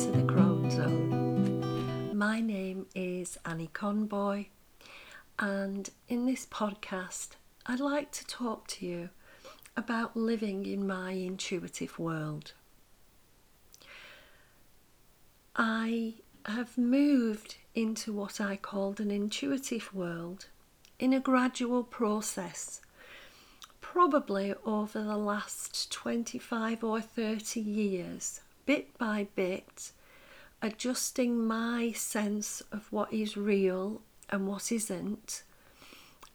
to the Crone Zone. My name is Annie Conboy, and in this podcast, I'd like to talk to you about living in my intuitive world. I have moved into what I called an intuitive world in a gradual process, probably over the last 25 or 30 years bit by bit, adjusting my sense of what is real and what isn't,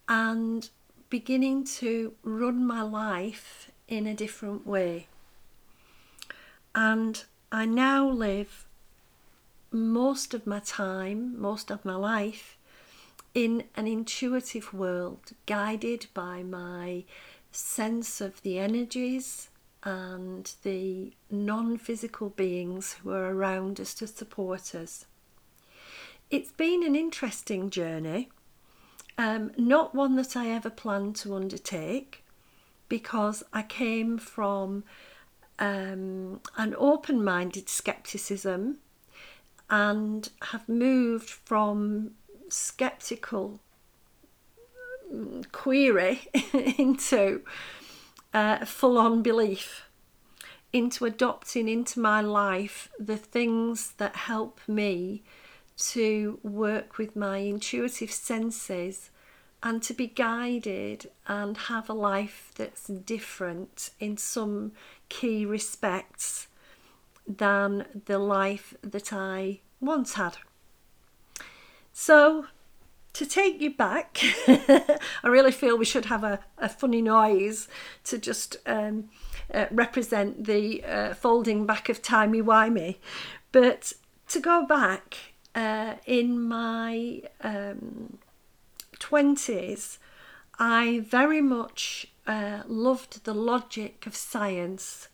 and beginning to run my life in a different way. And I now live most of my time, most of my life, in an intuitive world guided by my sense of the energies and the non physical beings who are around us to support us. It's been an interesting journey, um, not one that I ever planned to undertake because I came from um, an open minded skepticism and have moved from skeptical mm, query into uh, full on belief into adopting into my life the things that help me to work with my intuitive senses and to be guided and have a life that's different in some key respects than the life that I once had. So, to take you back, I really feel we should have a, a funny noise to just um, uh, represent the uh, folding back of timey wimey. But to go back uh, in my um, 20s, I very much uh, loved the logic of science.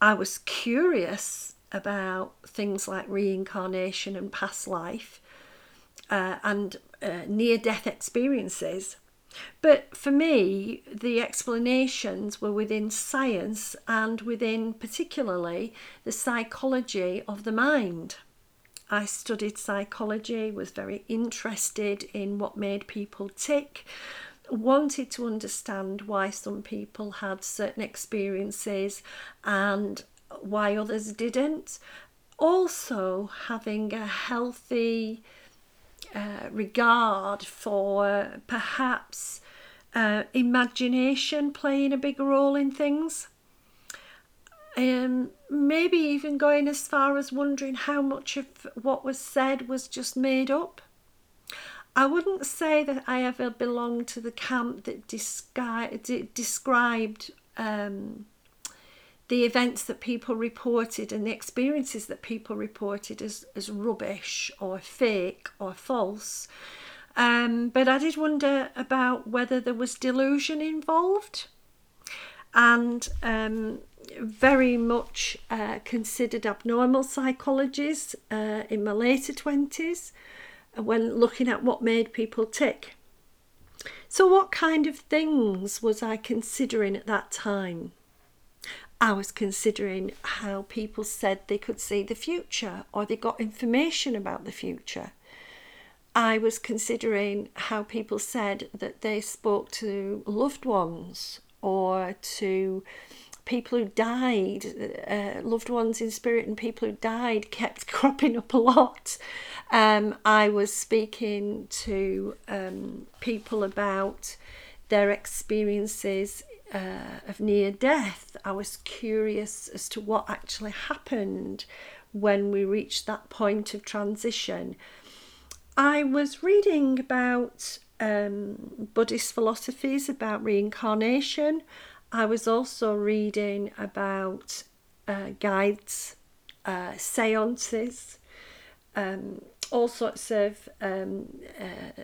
I was curious about things like reincarnation and past life. Uh, and uh, near death experiences. But for me, the explanations were within science and within particularly the psychology of the mind. I studied psychology, was very interested in what made people tick, wanted to understand why some people had certain experiences and why others didn't. Also, having a healthy uh, regard for perhaps uh, imagination playing a big role in things. Um, maybe even going as far as wondering how much of what was said was just made up. I wouldn't say that I ever belonged to the camp that descri- described um, the events that people reported and the experiences that people reported as, as rubbish or fake or false. Um, but I did wonder about whether there was delusion involved and um, very much uh, considered abnormal psychologies uh, in my later 20s when looking at what made people tick. So, what kind of things was I considering at that time? I was considering how people said they could see the future or they got information about the future. I was considering how people said that they spoke to loved ones or to people who died, uh, loved ones in spirit, and people who died kept cropping up a lot. Um, I was speaking to um, people about their experiences uh, of near death, I was curious as to what actually happened when we reached that point of transition. I was reading about um, Buddhist philosophies about reincarnation. I was also reading about uh, guides, uh, seances, um, all sorts of um, uh,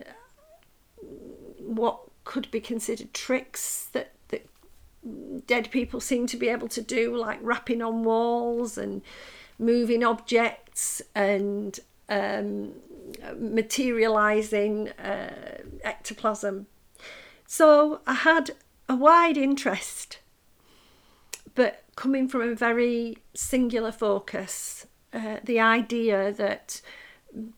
what could be considered tricks that dead people seem to be able to do, like rapping on walls and moving objects and um, materializing uh, ectoplasm. So I had a wide interest, but coming from a very singular focus uh, the idea that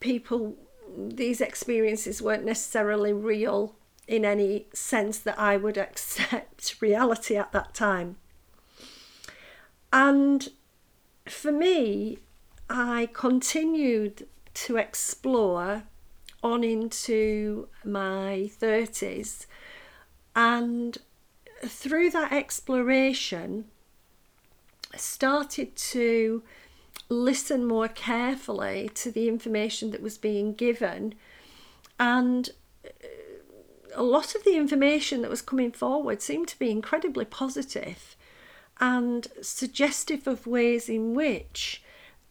people, these experiences weren't necessarily real in any sense that I would accept reality at that time. And for me, I continued to explore on into my 30s, and through that exploration, started to listen more carefully to the information that was being given and uh, a lot of the information that was coming forward seemed to be incredibly positive and suggestive of ways in which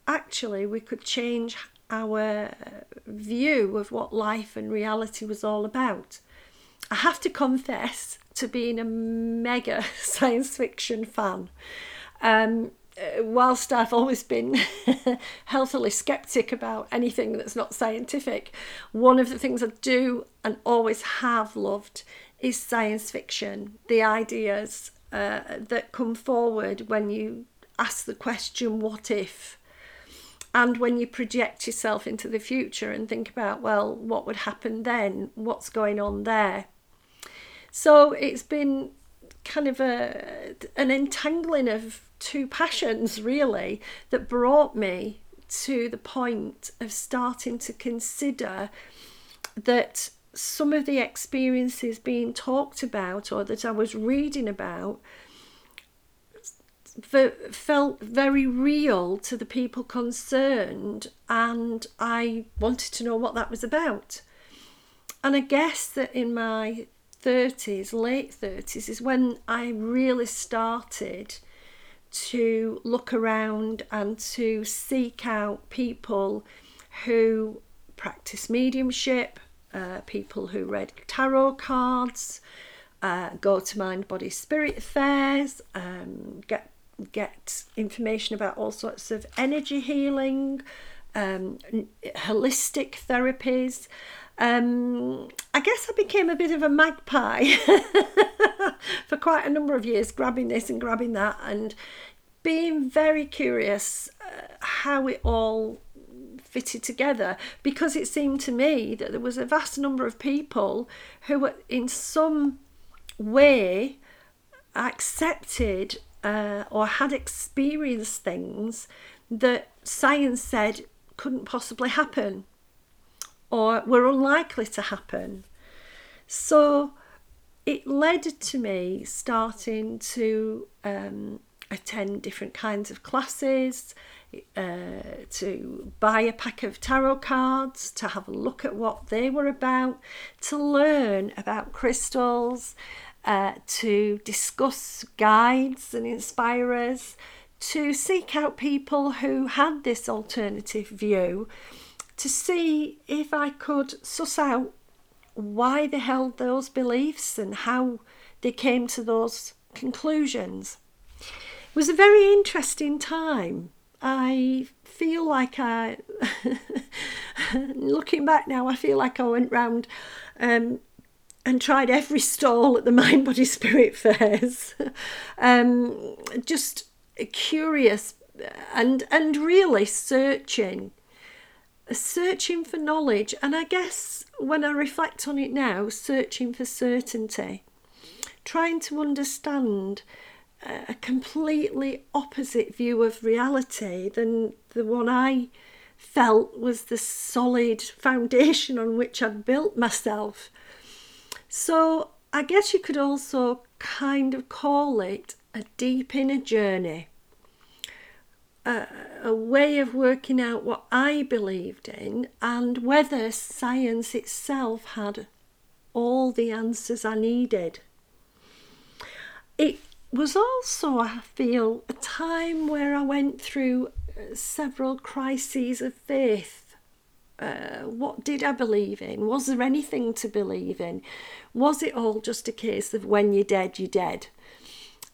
actually we could change our view of what life and reality was all about. I have to confess to being a mega science fiction fan. Um, whilst I've always been healthily skeptic about anything that's not scientific, one of the things I do and always have loved is science fiction. The ideas uh, that come forward when you ask the question, what if? And when you project yourself into the future and think about, well, what would happen then? What's going on there? So it's been kind of a an entangling of two passions really that brought me to the point of starting to consider that some of the experiences being talked about or that I was reading about felt very real to the people concerned, and I wanted to know what that was about. And I guess that in my 30s, late 30s, is when I really started to look around and to seek out people who practice mediumship, uh, people who read tarot cards, uh, go to mind body spirit fairs, um, get get information about all sorts of energy healing, um, holistic therapies. Um, I guess I became a bit of a magpie for quite a number of years, grabbing this and grabbing that, and being very curious uh, how it all fitted together because it seemed to me that there was a vast number of people who were in some way accepted uh, or had experienced things that science said couldn't possibly happen or were unlikely to happen. So it led to me starting to um, attend different kinds of classes, uh, to buy a pack of tarot cards, to have a look at what they were about, to learn about crystals, uh, to discuss guides and inspirers, to seek out people who had this alternative view, to see if I could suss out why they held those beliefs and how they came to those conclusions. It was a very interesting time. I feel like I, looking back now, I feel like I went round um, and tried every stall at the Mind Body Spirit fairs. um, just curious and and really searching, searching for knowledge. And I guess when I reflect on it now, searching for certainty, trying to understand a completely opposite view of reality than the one I felt was the solid foundation on which I'd built myself. So I guess you could also kind of call it a deep inner journey, a, a way of working out what I believed in and whether science itself had all the answers I needed. It was also, I feel, a time where I went through uh, several crises of faith uh, what did I believe in? Was there anything to believe in? Was it all just a case of when you're dead, you're dead?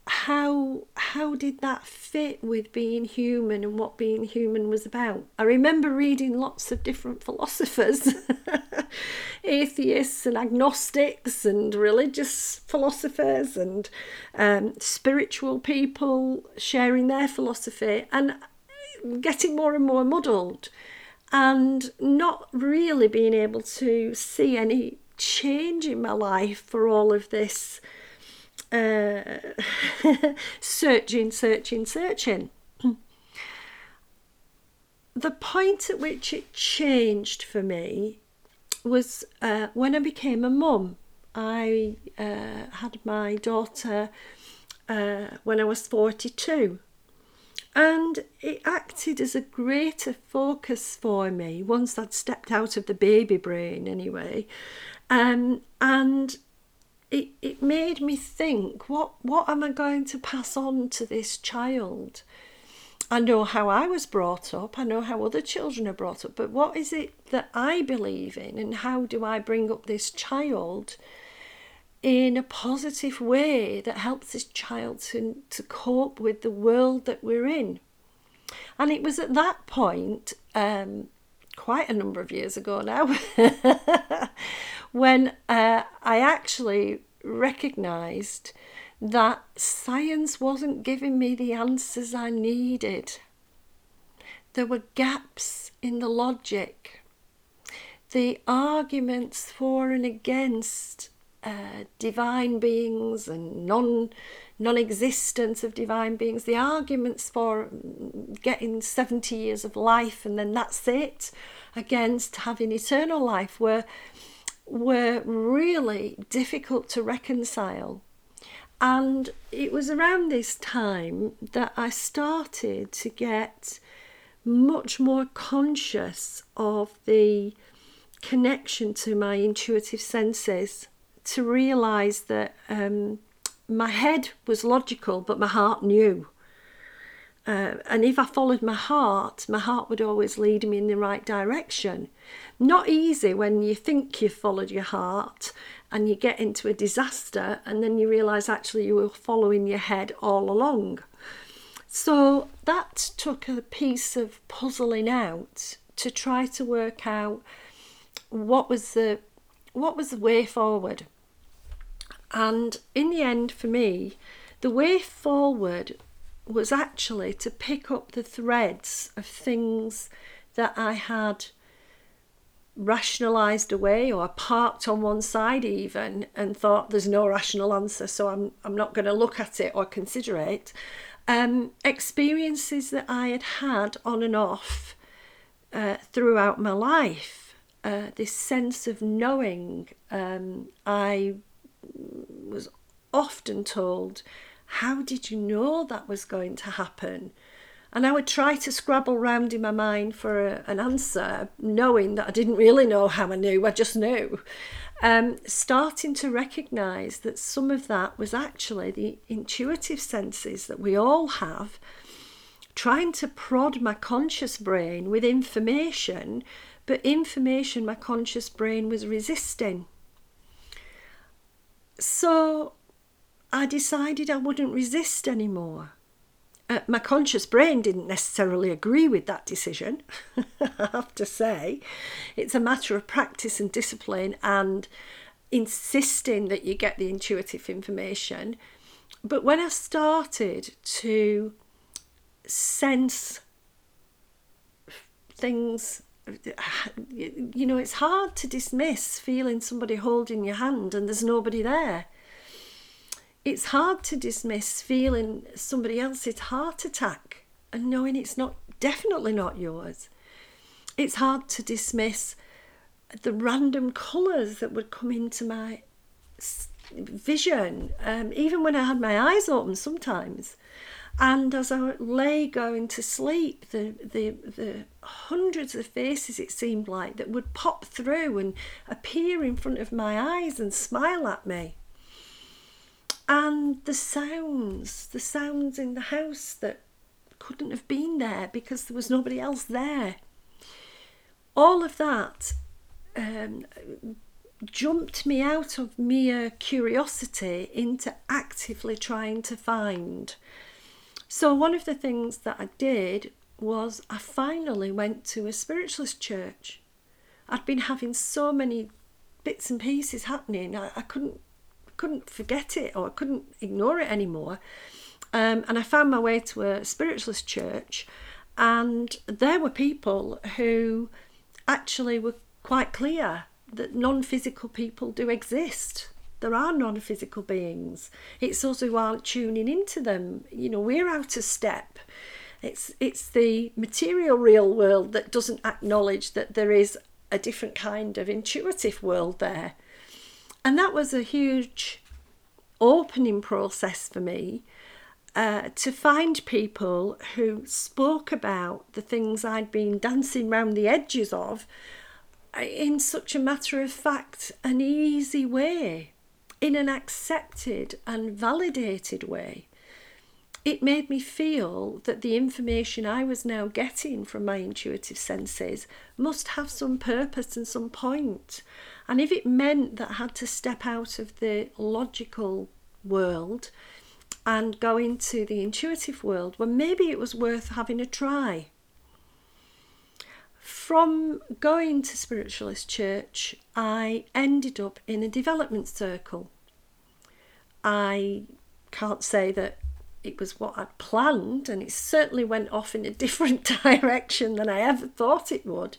How how did that fit with being human and what being human was about? I remember reading lots of different philosophers, atheists and agnostics and religious philosophers and um, spiritual people sharing their philosophy and getting more and more muddled and not really being able to see any change in my life for all of this uh, searching, searching, searching. the point at which it changed for me was uh, when I became a mum. I uh, had my daughter uh, when I was 42. And it acted as a greater focus for me once I'd stepped out of the baby brain, anyway. Um, and it, it made me think what, what am I going to pass on to this child? I know how I was brought up, I know how other children are brought up, but what is it that I believe in, and how do I bring up this child in a positive way that helps this child to, to cope with the world that we're in? And it was at that point, um, quite a number of years ago now, when uh, I actually recognised that science wasn't giving me the answers I needed. There were gaps in the logic. The arguments for and against uh, divine beings and non non-existence of divine beings the arguments for getting 70 years of life and then that's it against having eternal life were were really difficult to reconcile and it was around this time that I started to get much more conscious of the connection to my intuitive senses, to realize that um, my head was logical, but my heart knew. Uh, and if I followed my heart, my heart would always lead me in the right direction. Not easy when you think you've followed your heart and you get into a disaster and then you realize actually you were following your head all along. So that took a piece of puzzling out to try to work out what was the what was the way forward. And in the end for me, the way forward was actually to pick up the threads of things that I had rationalized away or parked on one side even and thought there's no rational answer so I'm I'm not going to look at it or consider it. Um, experiences that I had had on and off uh, throughout my life uh, this sense of knowing um, I was often told how did you know that was going to happen? And I would try to scrabble round in my mind for a, an answer, knowing that I didn't really know how I knew, I just knew. Um, starting to recognize that some of that was actually the intuitive senses that we all have, trying to prod my conscious brain with information, but information my conscious brain was resisting. So I decided I wouldn't resist anymore. Uh, my conscious brain didn't necessarily agree with that decision, I have to say. It's a matter of practice and discipline and insisting that you get the intuitive information. But when I started to sense things, you know, it's hard to dismiss feeling somebody holding your hand and there's nobody there it's hard to dismiss feeling somebody else's heart attack and knowing it's not definitely not yours. It's hard to dismiss the random colours that would come into my vision, um, even when I had my eyes open sometimes. And as I lay going to sleep, the, the, the hundreds of faces it seemed like that would pop through and appear in front of my eyes and smile at me and the sounds, the sounds in the house that couldn't have been there because there was nobody else there. All of that um, jumped me out of mere curiosity into actively trying to find. So, one of the things that I did was I finally went to a spiritualist church. I'd been having so many bits and pieces happening, I, I couldn't couldn't forget it or I couldn't ignore it anymore. Um, and I found my way to a spiritualist church And there were people who actually were quite clear that non physical people do exist. There are non physical beings. It's us who aren't tuning into them. You know, we're out of step. It's, it's the material real world that doesn't acknowledge that there is a different kind of intuitive world there. And that was a huge opening process for me uh, to find people who spoke about the things I'd been dancing round the edges of uh, in such a matter of fact and easy way, in an accepted and validated way. It made me feel that the information I was now getting from my intuitive senses must have some purpose and some point. And if it meant that I had to step out of the logical world and go into the intuitive world, well, maybe it was worth having a try. From going to Spiritualist Church, I ended up in a development circle. I can't say that it was what I'd planned, and it certainly went off in a different direction than I ever thought it would.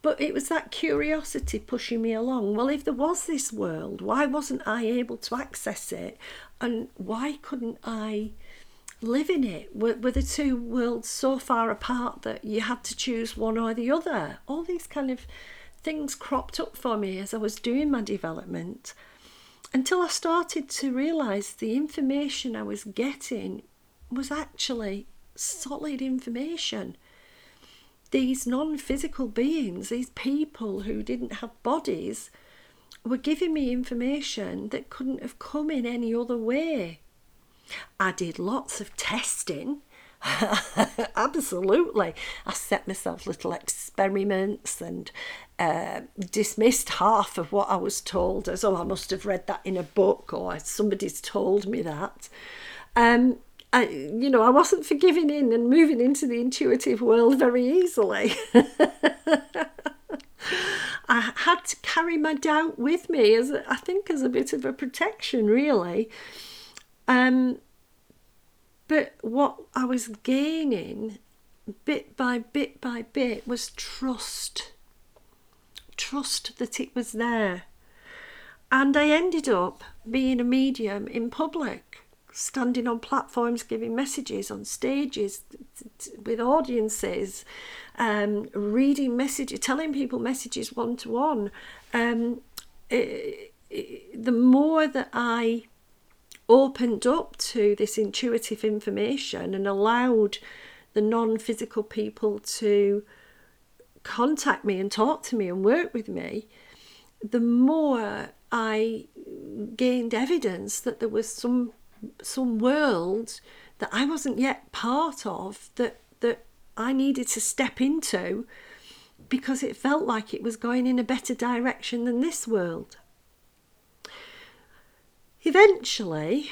But it was that curiosity pushing me along. Well, if there was this world, why wasn't I able to access it? And why couldn't I live in it? Were, were the two worlds so far apart that you had to choose one or the other? All these kind of things cropped up for me as I was doing my development until I started to realise the information I was getting was actually solid information these non physical beings, these people who didn't have bodies, were giving me information that couldn't have come in any other way. I did lots of testing. Absolutely. I set myself little experiments and uh, dismissed half of what I was told as, oh, I must have read that in a book or somebody's told me that. Um, I, you know, I wasn't forgiving in and moving into the intuitive world very easily. I had to carry my doubt with me as I think as a bit of a protection, really. Um, but what I was gaining, bit by bit by bit, was trust. Trust that it was there. And I ended up being a medium in public standing on platforms giving messages on stages with audiences, um, reading messages, telling people messages one to one. The more that I opened up to this intuitive information and allowed the non physical people to contact me and talk to me and work with me, the more I gained evidence that there was some some world that I wasn't yet part of that that I needed to step into because it felt like it was going in a better direction than this world. Eventually,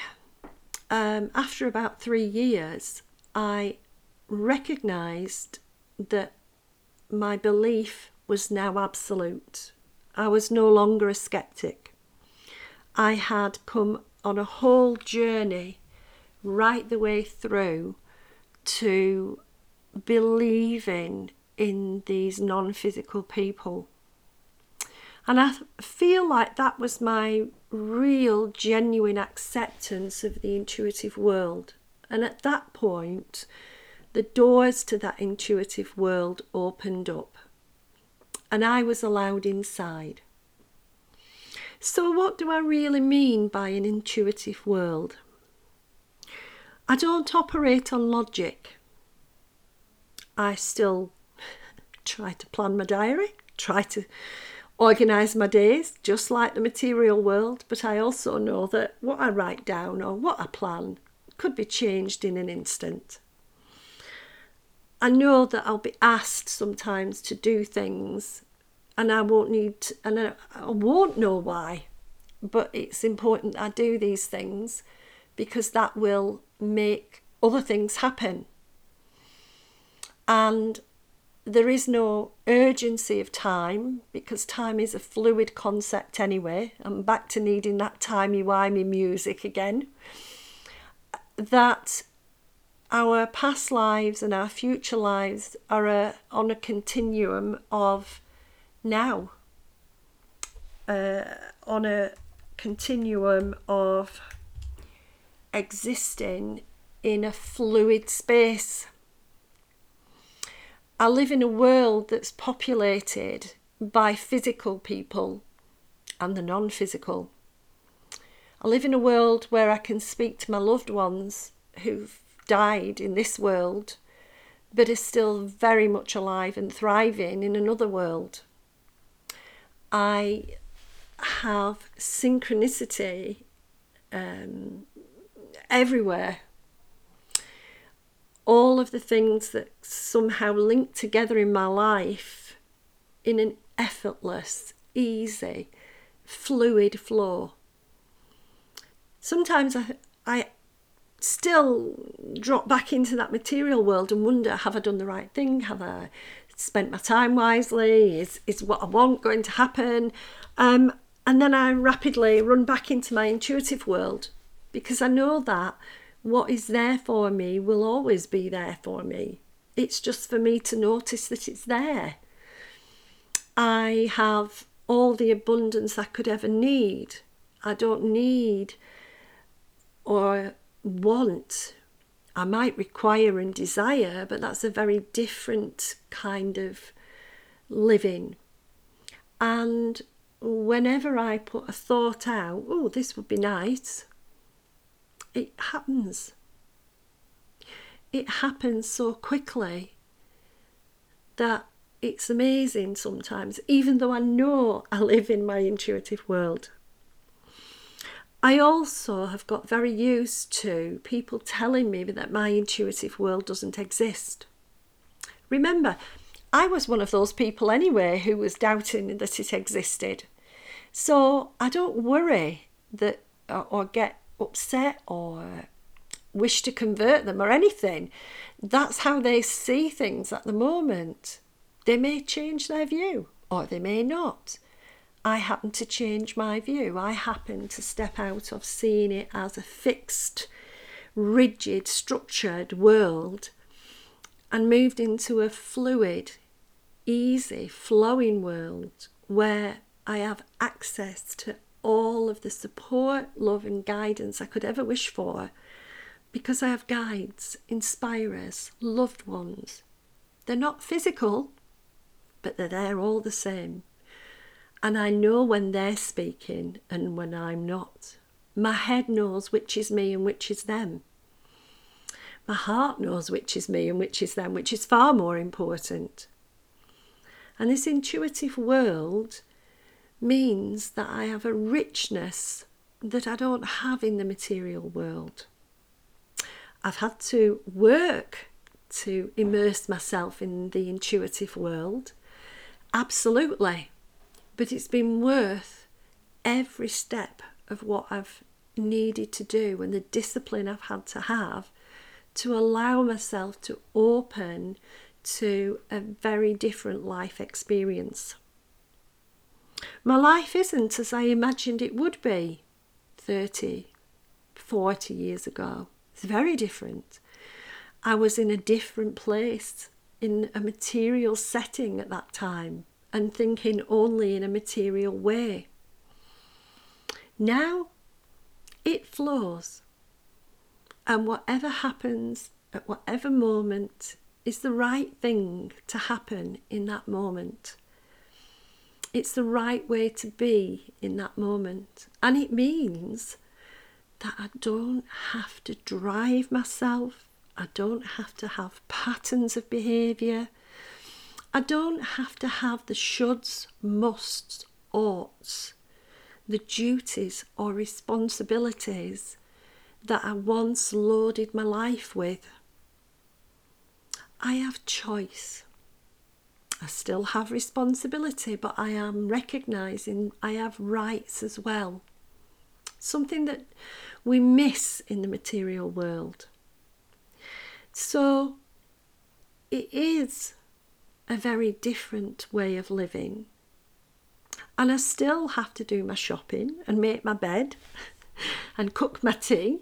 um, after about three years, I recognized that my belief was now absolute. I was no longer a skeptic. I had come on a whole journey right the way through to believing in these non physical people. And I feel like that was my real, genuine acceptance of the intuitive world. And at that point, the doors to that intuitive world opened up, and I was allowed inside. So, what do I really mean by an intuitive world? I don't operate on logic. I still try to plan my diary, try to organise my days just like the material world, but I also know that what I write down or what I plan could be changed in an instant. I know that I'll be asked sometimes to do things and I won't need and I, I won't know why, but it's important I do these things because that will make other things happen. And there is no urgency of time because time is a fluid concept anyway. I'm back to needing that timey wimey music again. That our past lives and our future lives are a, on a continuum of now, uh, on a continuum of existing in a fluid space. I live in a world that's populated by physical people and the non physical. I live in a world where I can speak to my loved ones who've died in this world but are still very much alive and thriving in another world. I have synchronicity um, everywhere. All of the things that somehow link together in my life in an effortless, easy, fluid flow. Sometimes I, I still drop back into that material world and wonder have I done the right thing? Have I spent my time wisely? Is, is what I want going to happen? Um, and then I rapidly run back into my intuitive world because I know that what is there for me will always be there for me. It's just for me to notice that it's there. I have all the abundance I could ever need. I don't need or want. I might require and desire, but that's a very different kind of living. And whenever I put a thought out, oh, this would be nice, it happens. It happens so quickly that it's amazing sometimes, even though I know I live in my intuitive world. I also have got very used to people telling me that my intuitive world doesn't exist. Remember, I was one of those people anyway who was doubting that it existed. So I don't worry that or get upset or wish to convert them or anything. That's how they see things at the moment. They may change their view or they may not. I happen to change my view. I happen to step out of seeing it as a fixed, rigid, structured world and moved into a fluid, easy, flowing world where I have access to all of the support, love, and guidance I could ever wish for because I have guides, inspirers, loved ones. They're not physical, but they're there all the same. And I know when they're speaking and when I'm not. My head knows which is me and which is them. My heart knows which is me and which is them, which is far more important. And this intuitive world means that I have a richness that I don't have in the material world. I've had to work to immerse myself in the intuitive world. Absolutely. But it's been worth every step of what I've needed to do and the discipline I've had to have to allow myself to open to a very different life experience. My life isn't as I imagined it would be 30, 40 years ago. It's very different. I was in a different place, in a material setting at that time, and thinking only in a material way. Now it flows, and whatever happens at whatever moment is the right thing to happen in that moment. It's the right way to be in that moment. And it means that I don't have to drive myself. I don't have to have patterns of behaviour. I don't have to have the shoulds, musts, oughts, the duties or responsibilities that I once loaded my life with. I have choice. I still have responsibility, but I am recognizing I have rights as well. Something that we miss in the material world. So it is a very different way of living. And I still have to do my shopping and make my bed and cook my tea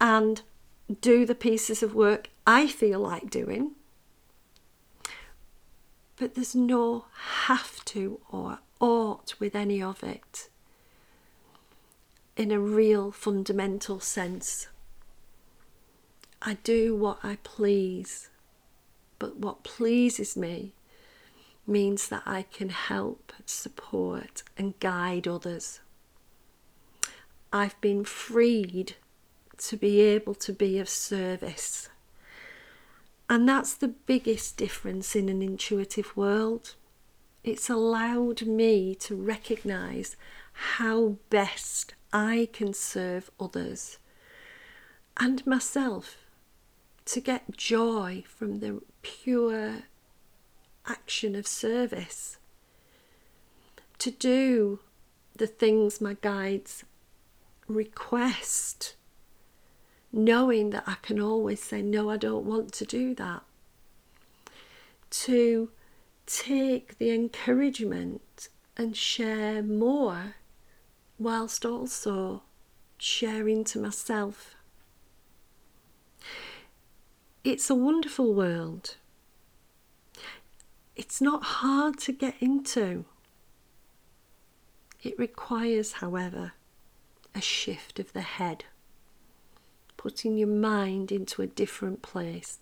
and do the pieces of work I feel like doing. But there's no have to or ought with any of it in a real fundamental sense. I do what I please, but what pleases me means that I can help, support, and guide others. I've been freed to be able to be of service. And that's the biggest difference in an intuitive world. It's allowed me to recognize how best I can serve others and myself to get joy from the pure action of service, to do the things my guides request, knowing that I can always say, No, I don't want to do that. To take the encouragement and share more, whilst also sharing to myself. It's a wonderful world. It's not hard to get into. It requires, however, a shift of the head, putting your mind into a different place,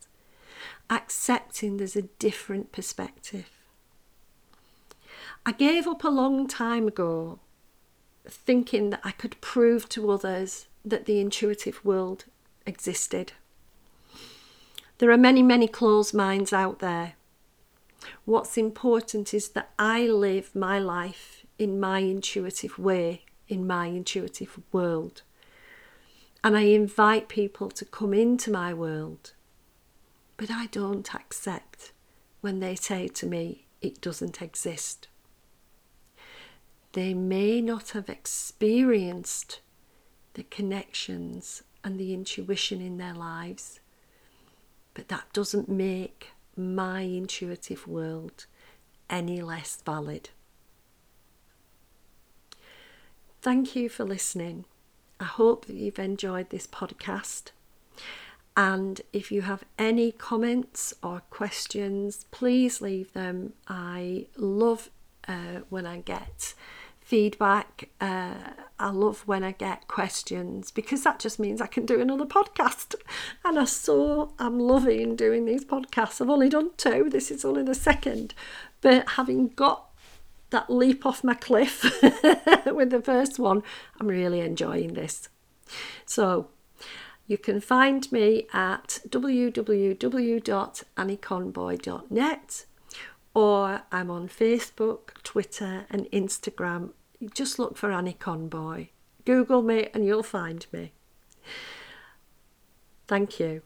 accepting there's a different perspective. I gave up a long time ago thinking that I could prove to others that the intuitive world existed. There are many, many closed minds out there What's important is that I live my life in my intuitive way, in my intuitive world. And I invite people to come into my world. But I don't accept when they say to me, it doesn't exist. They may not have experienced the connections and the intuition in their lives, but that doesn't make my intuitive world any less valid. Thank you for listening. I hope that you've enjoyed this podcast. And if you have any comments or questions, please leave them. I love uh, when I get feedback. Uh, I love when I get questions because that just means I can do another podcast. And I so I'm loving doing these podcasts. I've only done two, this is only the second. But having got that leap off my cliff with the first one, I'm really enjoying this. So you can find me at www.annieconboy.net or I'm on Facebook, Twitter, and Instagram. Just look for Annie Conboy. Google me and you'll find me. Thank you.